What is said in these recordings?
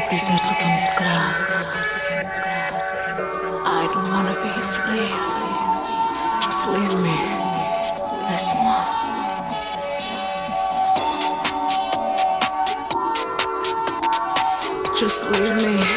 plus être ton esclave. I don't wanna be his slave. Just leave me. Laisse-moi. just leave me.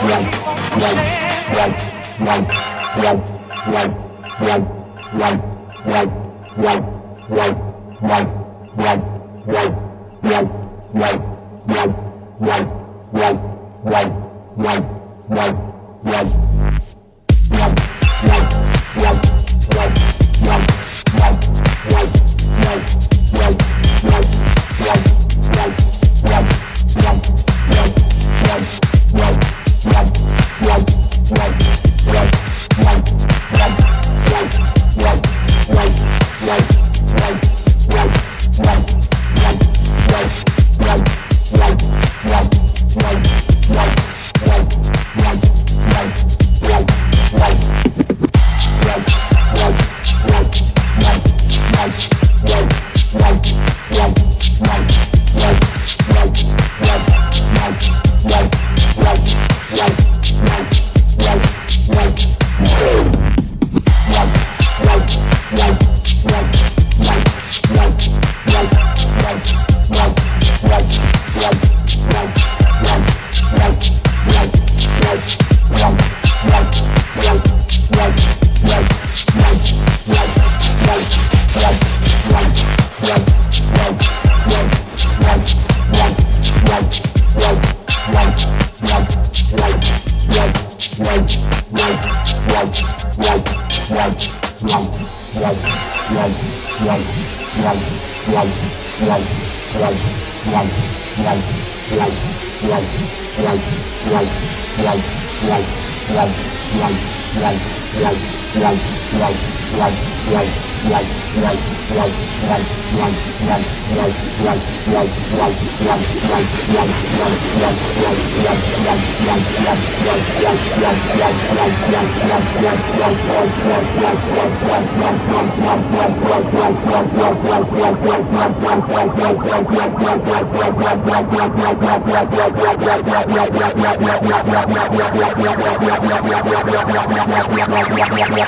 Right. Yeah.